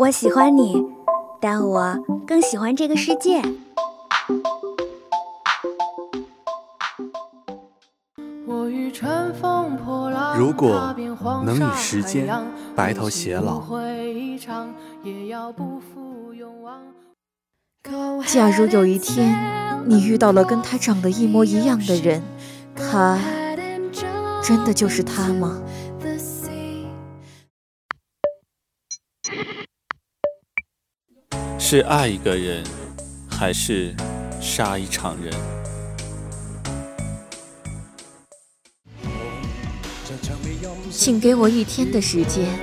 我喜欢你，但我更喜欢这个世界。如果能与时间白头偕老，假如有一天你遇到了跟他长得一模一样的人，他真的就是他吗？是爱一个人，还是杀一场人？请给我一天的时间。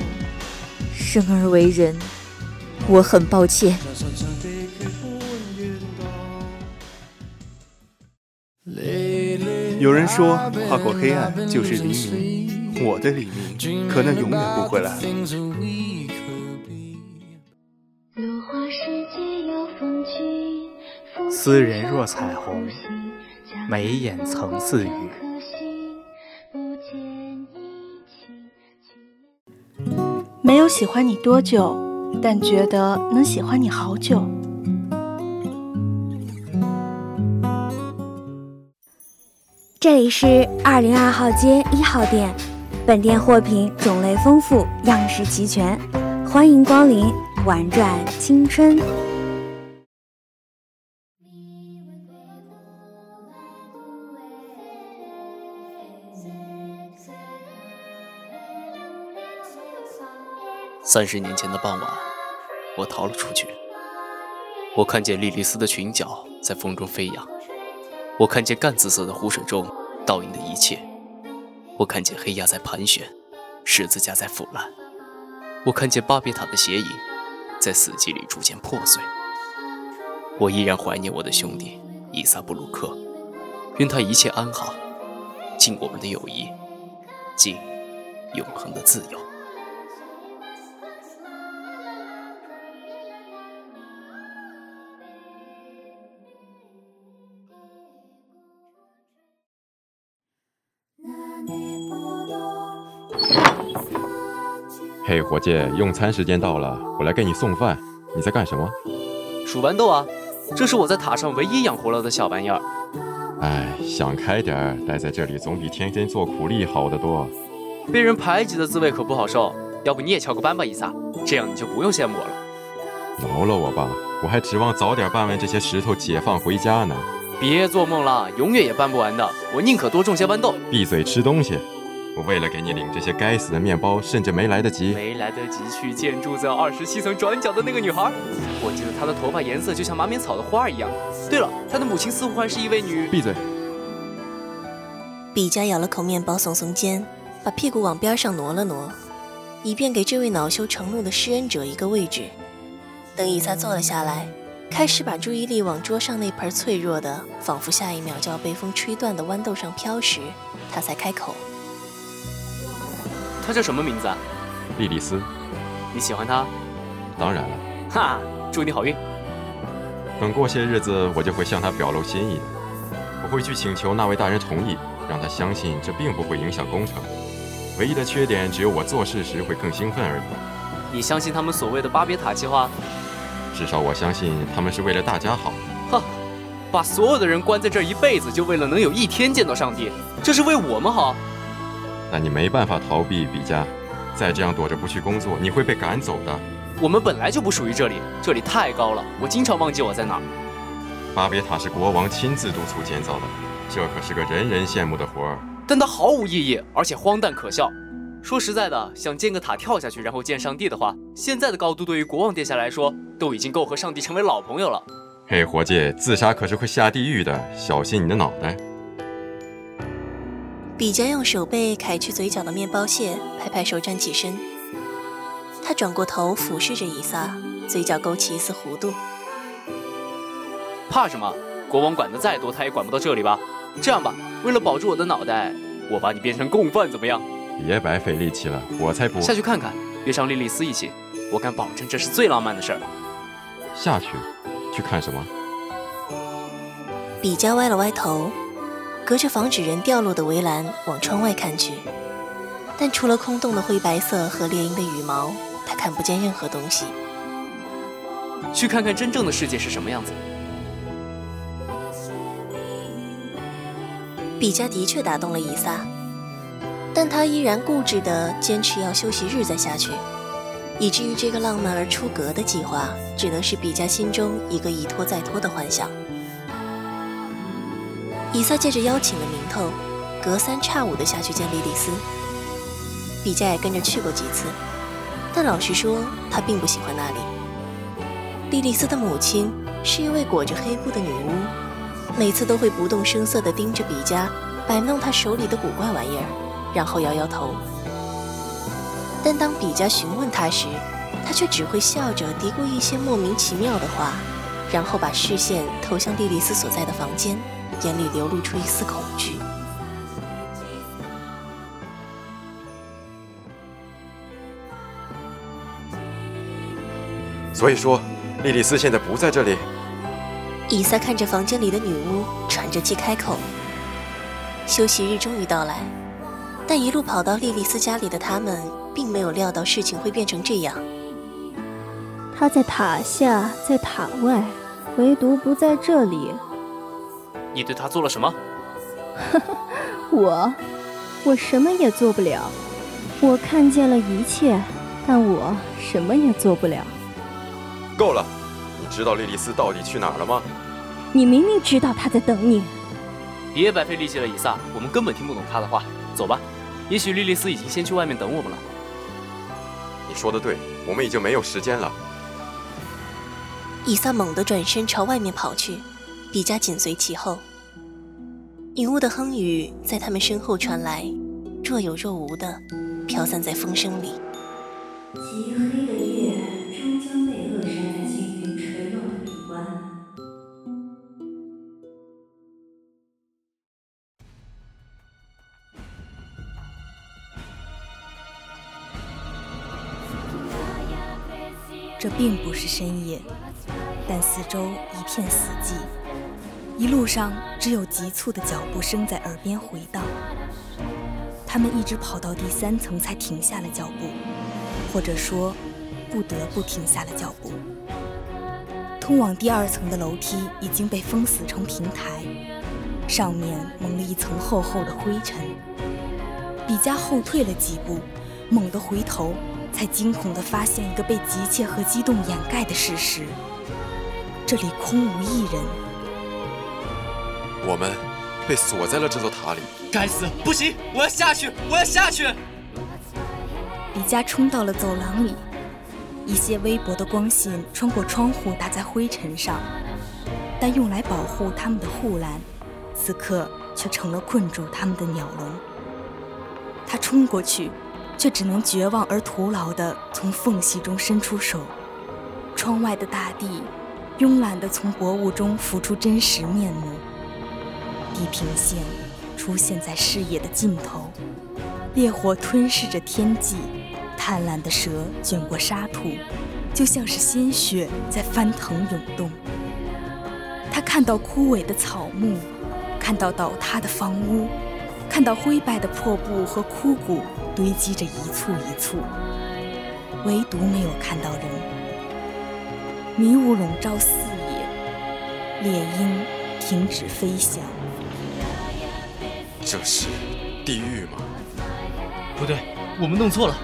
生而为人，我很抱歉。有人说，跨过黑暗就是黎明，我的黎明可能永远不会来斯人若彩虹，眉眼曾似雨。没有喜欢你多久，但觉得能喜欢你好久。这里是二零二号街一号店，本店货品种类丰富，样式齐全，欢迎光临，玩转青春。三十年前的傍晚，我逃了出去。我看见莉莉丝的裙角在风中飞扬，我看见淡紫色的湖水中倒映的一切，我看见黑鸦在盘旋，十字架在腐烂，我看见巴别塔的斜影在死寂里逐渐破碎。我依然怀念我的兄弟伊萨布鲁克，愿他一切安好，敬我们的友谊，敬永恒的自由。嘿，伙计，用餐时间到了，我来给你送饭。你在干什么？数豌豆啊，这是我在塔上唯一养活了的小玩意儿。哎，想开点儿，待在这里总比天天做苦力好得多。被人排挤的滋味可不好受，要不你也敲个班吧，伊萨，这样你就不用羡慕我了。饶了我吧，我还指望早点搬完这些石头，解放回家呢。别做梦了，永远也搬不完的。我宁可多种些豌豆。闭嘴，吃东西。我为了给你领这些该死的面包，甚至没来得及，没来得及去见住在二十七层转角的那个女孩。我记得她的头发颜色就像马鞭草的花一样。对了，她的母亲似乎还是一位女。闭嘴。比加咬了口面包，耸耸肩，把屁股往边上挪了挪，以便给这位恼羞成怒的施恩者一个位置。等伊萨坐了下来，开始把注意力往桌上那盆脆弱的、仿佛下一秒就要被风吹断的豌豆上飘时，他才开口。她叫什么名字啊？莉莉丝。你喜欢她？当然了。哈，祝你好运。等过些日子，我就会向她表露心意的。我会去请求那位大人同意，让他相信这并不会影响工程。唯一的缺点只有我做事时会更兴奋而已。你相信他们所谓的巴别塔计划？至少我相信他们是为了大家好。哈，把所有的人关在这一辈子，就为了能有一天见到上帝，这是为我们好。但你没办法逃避比加，再这样躲着不去工作，你会被赶走的。我们本来就不属于这里，这里太高了，我经常忘记我在哪儿。巴别塔是国王亲自督促建造的，这可是个人人羡慕的活儿。但它毫无意义，而且荒诞可笑。说实在的，想建个塔跳下去，然后见上帝的话，现在的高度对于国王殿下来说，都已经够和上帝成为老朋友了。嘿，伙计，自杀可是会下地狱的，小心你的脑袋。比加用手背揩去嘴角的面包屑，拍拍手站起身。他转过头俯视着伊萨，嘴角勾起一丝弧度。怕什么？国王管得再多，他也管不到这里吧？这样吧，为了保住我的脑袋，我把你变成共犯，怎么样？别白费力气了，我才不下去看看，约上莉莉丝一起，我敢保证这是最浪漫的事儿。下去，去看什么？比加歪了歪头。隔着防止人掉落的围栏往窗外看去，但除了空洞的灰白色和猎鹰的羽毛，他看不见任何东西。去看看真正的世界是什么样子。比加的确打动了以撒，但他依然固执地坚持要休息日再下去，以至于这个浪漫而出格的计划，只能是比加心中一个一拖再拖的幻想。比萨借着邀请的名头，隔三差五地下去见莉莉丝。比加也跟着去过几次，但老实说，他并不喜欢那里。莉莉丝的母亲是一位裹着黑布的女巫，每次都会不动声色地盯着比加，摆弄他手里的古怪玩意儿，然后摇摇头。但当比加询问他时，他却只会笑着嘀咕一些莫名其妙的话，然后把视线投向莉莉丝所在的房间。眼里流露出一丝恐惧。所以说，莉莉丝现在不在这里。以撒看着房间里的女巫，喘着气开口。休息日终于到来，但一路跑到莉莉丝家里的他们，并没有料到事情会变成这样。她在塔下，在塔外，唯独不在这里。你对他做了什么？我，我什么也做不了。我看见了一切，但我什么也做不了。够了！你知道莉莉丝到底去哪儿了吗？你明明知道她在等你。别白费力气了，以撒，我们根本听不懂他的话。走吧，也许莉莉丝已经先去外面等我们了。你说的对，我们已经没有时间了。以撒猛地转身朝外面跑去，比加紧随其后。女巫的哼语在他们身后传来，若有若无的飘散在风声里。漆黑的夜终将被扼杀在星云垂落的彼端。这并不是深夜，但四周一片死寂。一路上只有急促的脚步声在耳边回荡。他们一直跑到第三层才停下了脚步，或者说，不得不停下了脚步。通往第二层的楼梯已经被封死成平台，上面蒙了一层厚厚的灰尘。比加后退了几步，猛地回头，才惊恐地发现一个被急切和激动掩盖的事实：这里空无一人。我们被锁在了这座塔里。该死！不行，我要下去！我要下去！李佳冲到了走廊里，一些微薄的光线穿过窗户打在灰尘上，但用来保护他们的护栏，此刻却成了困住他们的鸟笼。他冲过去，却只能绝望而徒劳地从缝隙中伸出手。窗外的大地，慵懒地从薄雾中浮出真实面目。地平线出现在视野的尽头，烈火吞噬着天际，贪婪的蛇卷过沙土，就像是鲜血在翻腾涌动。他看到枯萎的草木，看到倒塌的房屋，看到灰败的破布和枯骨堆积着一簇一簇，唯独没有看到人。迷雾笼罩四野，猎鹰停止飞翔。这是地狱吗？不对，我们弄错了。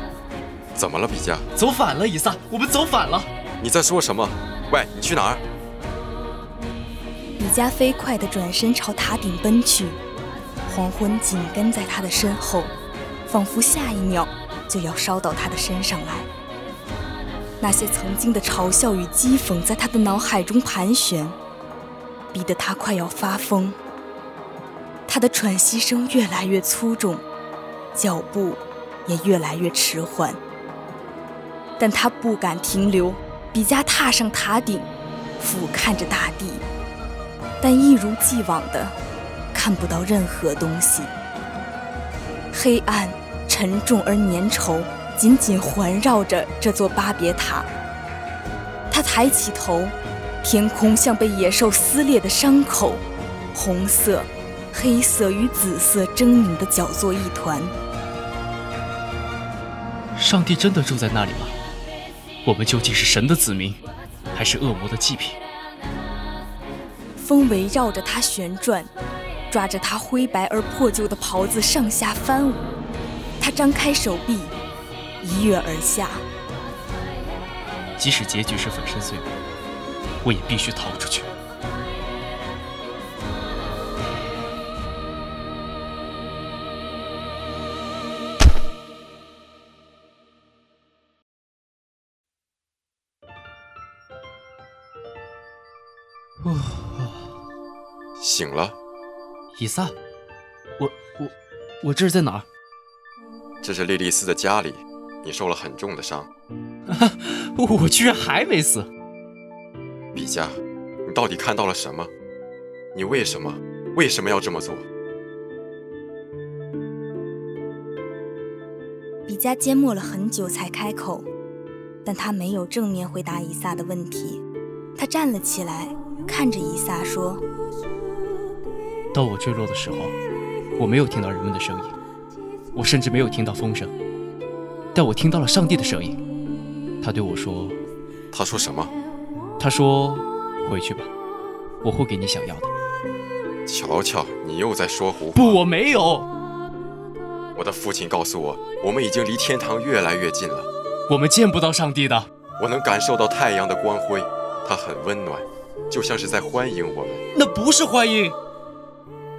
怎么了，比加？走反了，以撒，我们走反了。你在说什么？喂，你去哪儿？比加飞快地转身朝塔顶奔去，黄昏紧跟在他的身后，仿佛下一秒就要烧到他的身上来。那些曾经的嘲笑与讥讽在他的脑海中盘旋，逼得他快要发疯。他的喘息声越来越粗重，脚步也越来越迟缓。但他不敢停留，比加踏上塔顶，俯瞰着大地，但一如既往的看不到任何东西。黑暗、沉重而粘稠，紧紧环绕着这座巴别塔。他抬起头，天空像被野兽撕裂的伤口，红色。黑色与紫色狰狞的搅作一团。上帝真的住在那里吗？我们究竟是神的子民，还是恶魔的祭品？风围绕着他旋转，抓着他灰白而破旧的袍子上下翻舞。他张开手臂，一跃而下。即使结局是粉身碎骨，我也必须逃出去。醒了，以撒，我我我这是在哪儿？这是莉莉丝的家里，你受了很重的伤。我居然还没死！比加，你到底看到了什么？你为什么为什么要这么做？比加缄默了很久才开口，但他没有正面回答以撒的问题。他站了起来，看着以撒说：“到我坠落的时候，我没有听到人们的声音，我甚至没有听到风声，但我听到了上帝的声音。他对我说：‘他说什么？’他说：‘回去吧，我会给你想要的。’瞧瞧，你又在说胡话！不，我没有。我的父亲告诉我，我们已经离天堂越来越近了。我们见不到上帝的。我能感受到太阳的光辉。”它很温暖，就像是在欢迎我们。那不是欢迎。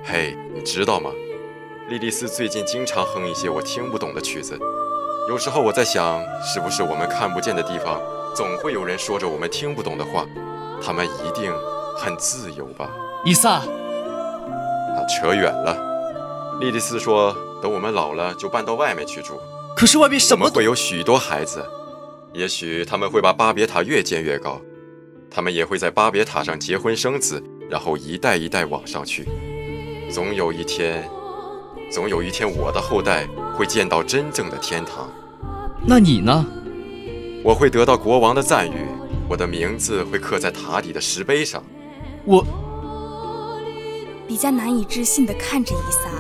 嘿，你知道吗？莉莉丝最近经常哼一些我听不懂的曲子。有时候我在想，是不是我们看不见的地方，总会有人说着我们听不懂的话？他们一定很自由吧？伊萨，啊，扯远了。莉莉丝说，等我们老了，就搬到外面去住。可是外面什么会有许多孩子，也许他们会把巴别塔越建越高。他们也会在巴别塔上结婚生子，然后一代一代往上去。总有一天，总有一天，我的后代会见到真正的天堂。那你呢？我会得到国王的赞誉，我的名字会刻在塔底的石碑上。我比较难以置信地看着伊萨，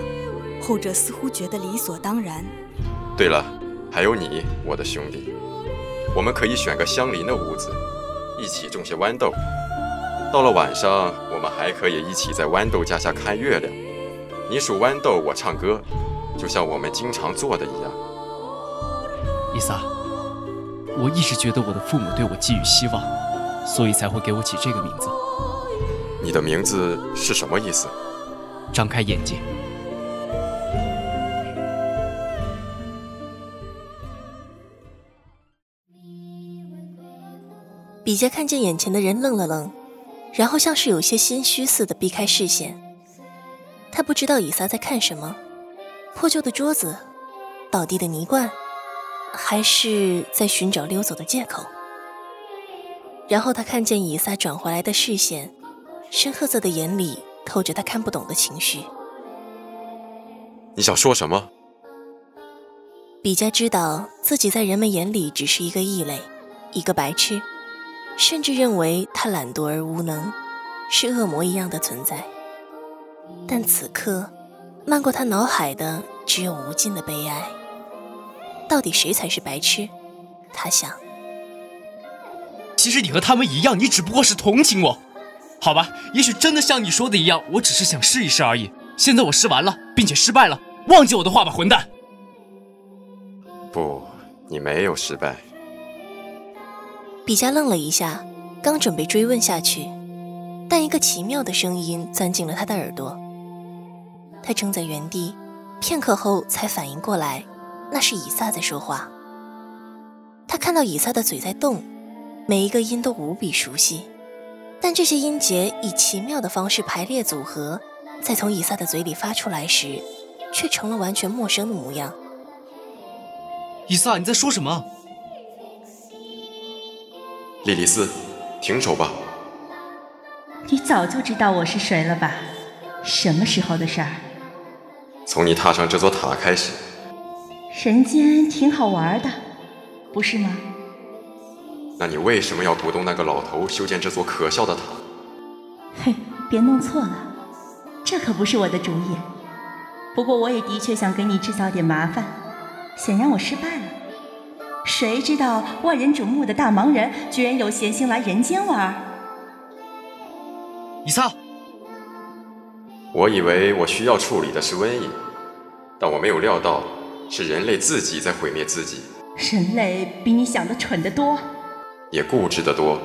后者似乎觉得理所当然。对了，还有你，我的兄弟，我们可以选个相邻的屋子。一起种些豌豆，到了晚上，我们还可以一起在豌豆架下看月亮。你数豌豆，我唱歌，就像我们经常做的一样。伊萨，我一直觉得我的父母对我寄予希望，所以才会给我起这个名字。你的名字是什么意思？张开眼睛。比加看见眼前的人，愣了愣，然后像是有些心虚似的避开视线。他不知道以撒在看什么，破旧的桌子，倒地的泥罐，还是在寻找溜走的借口。然后他看见以撒转回来的视线，深褐色的眼里透着他看不懂的情绪。你想说什么？比加知道自己在人们眼里只是一个异类，一个白痴。甚至认为他懒惰而无能，是恶魔一样的存在。但此刻，漫过他脑海的只有无尽的悲哀。到底谁才是白痴？他想。其实你和他们一样，你只不过是同情我，好吧？也许真的像你说的一样，我只是想试一试而已。现在我试完了，并且失败了，忘记我的话吧，混蛋！不，你没有失败。比嘉愣了一下，刚准备追问下去，但一个奇妙的声音钻进了他的耳朵。他怔在原地，片刻后才反应过来，那是以撒在说话。他看到以撒的嘴在动，每一个音都无比熟悉，但这些音节以奇妙的方式排列组合，在从以撒的嘴里发出来时，却成了完全陌生的模样。以撒，你在说什么？莉莉丝，停手吧！你早就知道我是谁了吧？什么时候的事儿？从你踏上这座塔开始。人间挺好玩的，不是吗？那你为什么要鼓动那个老头修建这座可笑的塔？嘿，别弄错了，这可不是我的主意。不过我也的确想给你制造点麻烦，想让我失败了。谁知道万人瞩目的大忙人居然有闲心来人间玩？以撒，我以为我需要处理的是瘟疫，但我没有料到是人类自己在毁灭自己。人类比你想的蠢得多，也固执得多。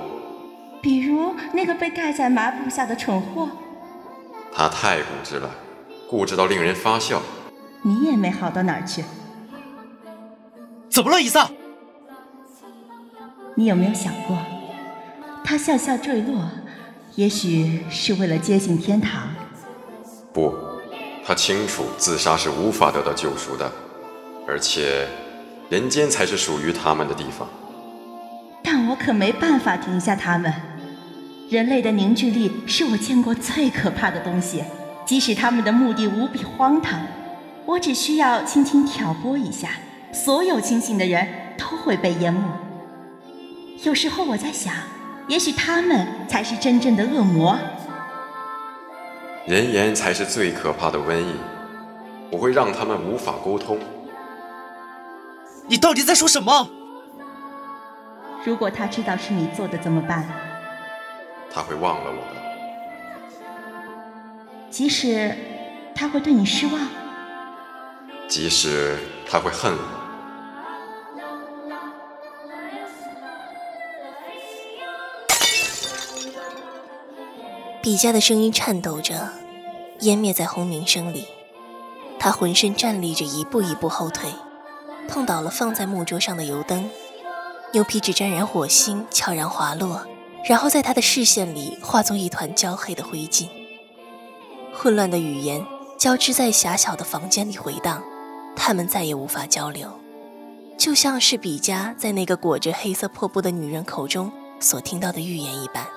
比如那个被盖在麻布下的蠢货，他太固执了，固执到令人发笑。你也没好到哪儿去。怎么了，以撒？你有没有想过，他笑笑坠落，也许是为了接近天堂？不，他清楚自杀是无法得到救赎的，而且人间才是属于他们的地方。但我可没办法停下他们。人类的凝聚力是我见过最可怕的东西，即使他们的目的无比荒唐，我只需要轻轻挑拨一下，所有清醒的人都会被淹没。有时候我在想，也许他们才是真正的恶魔。人言才是最可怕的瘟疫，我会让他们无法沟通。你到底在说什么？如果他知道是你做的怎么办？他会忘了我的。即使他会对你失望，即使他会恨我。比嘉的声音颤抖着，湮灭在轰鸣声里。他浑身站立着，一步一步后退，碰倒了放在木桌上的油灯，牛皮纸沾染火星，悄然滑落，然后在他的视线里化作一团焦黑的灰烬。混乱的语言交织在狭小的房间里回荡，他们再也无法交流，就像是比嘉在那个裹着黑色破布的女人口中所听到的预言一般。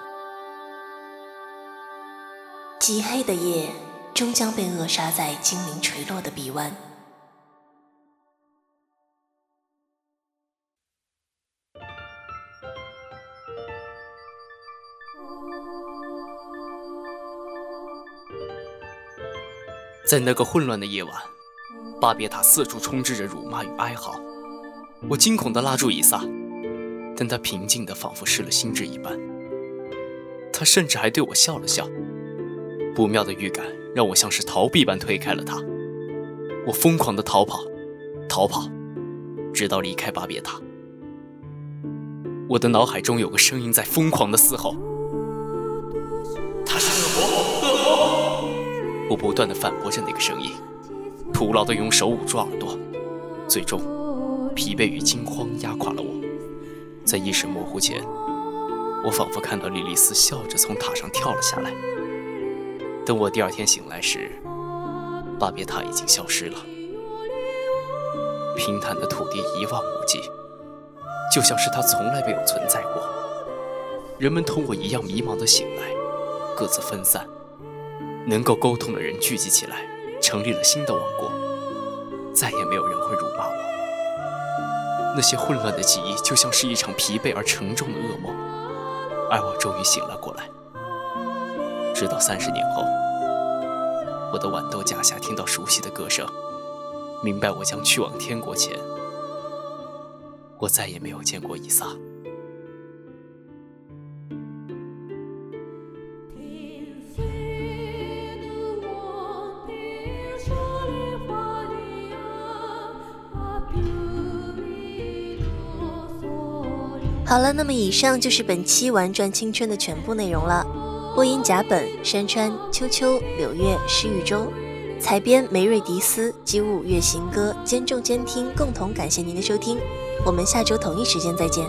极黑的夜，终将被扼杀在精灵垂落的臂弯。在那个混乱的夜晚，巴别塔四处充斥着辱骂与哀嚎。我惊恐地拉住伊萨，但他平静的仿佛失了心智一般。他甚至还对我笑了笑。不妙的预感让我像是逃避般推开了他。我疯狂地逃跑，逃跑，直到离开巴别塔。我的脑海中有个声音在疯狂地嘶吼：“他是恶魔，恶魔！”我不断地反驳着那个声音，徒劳地用手捂住耳朵，最终，疲惫与惊慌压垮了我。在意识模糊前，我仿佛看到莉莉丝笑着从塔上跳了下来。等我第二天醒来时，巴别塔已经消失了，平坦的土地一望无际，就像是它从来没有存在过。人们同我一样迷茫的醒来，各自分散，能够沟通的人聚集起来，成立了新的王国，再也没有人会辱骂我。那些混乱的记忆就像是一场疲惫而沉重的噩梦，而我终于醒了过来。直到三十年后，我的豌豆架下听到熟悉的歌声，明白我将去往天国前，我再也没有见过伊萨。好了，那么以上就是本期《玩转青春》的全部内容了。播音甲本山川秋秋柳月诗雨舟，采编梅瑞迪斯机务月行歌监众监听共同感谢您的收听，我们下周同一时间再见。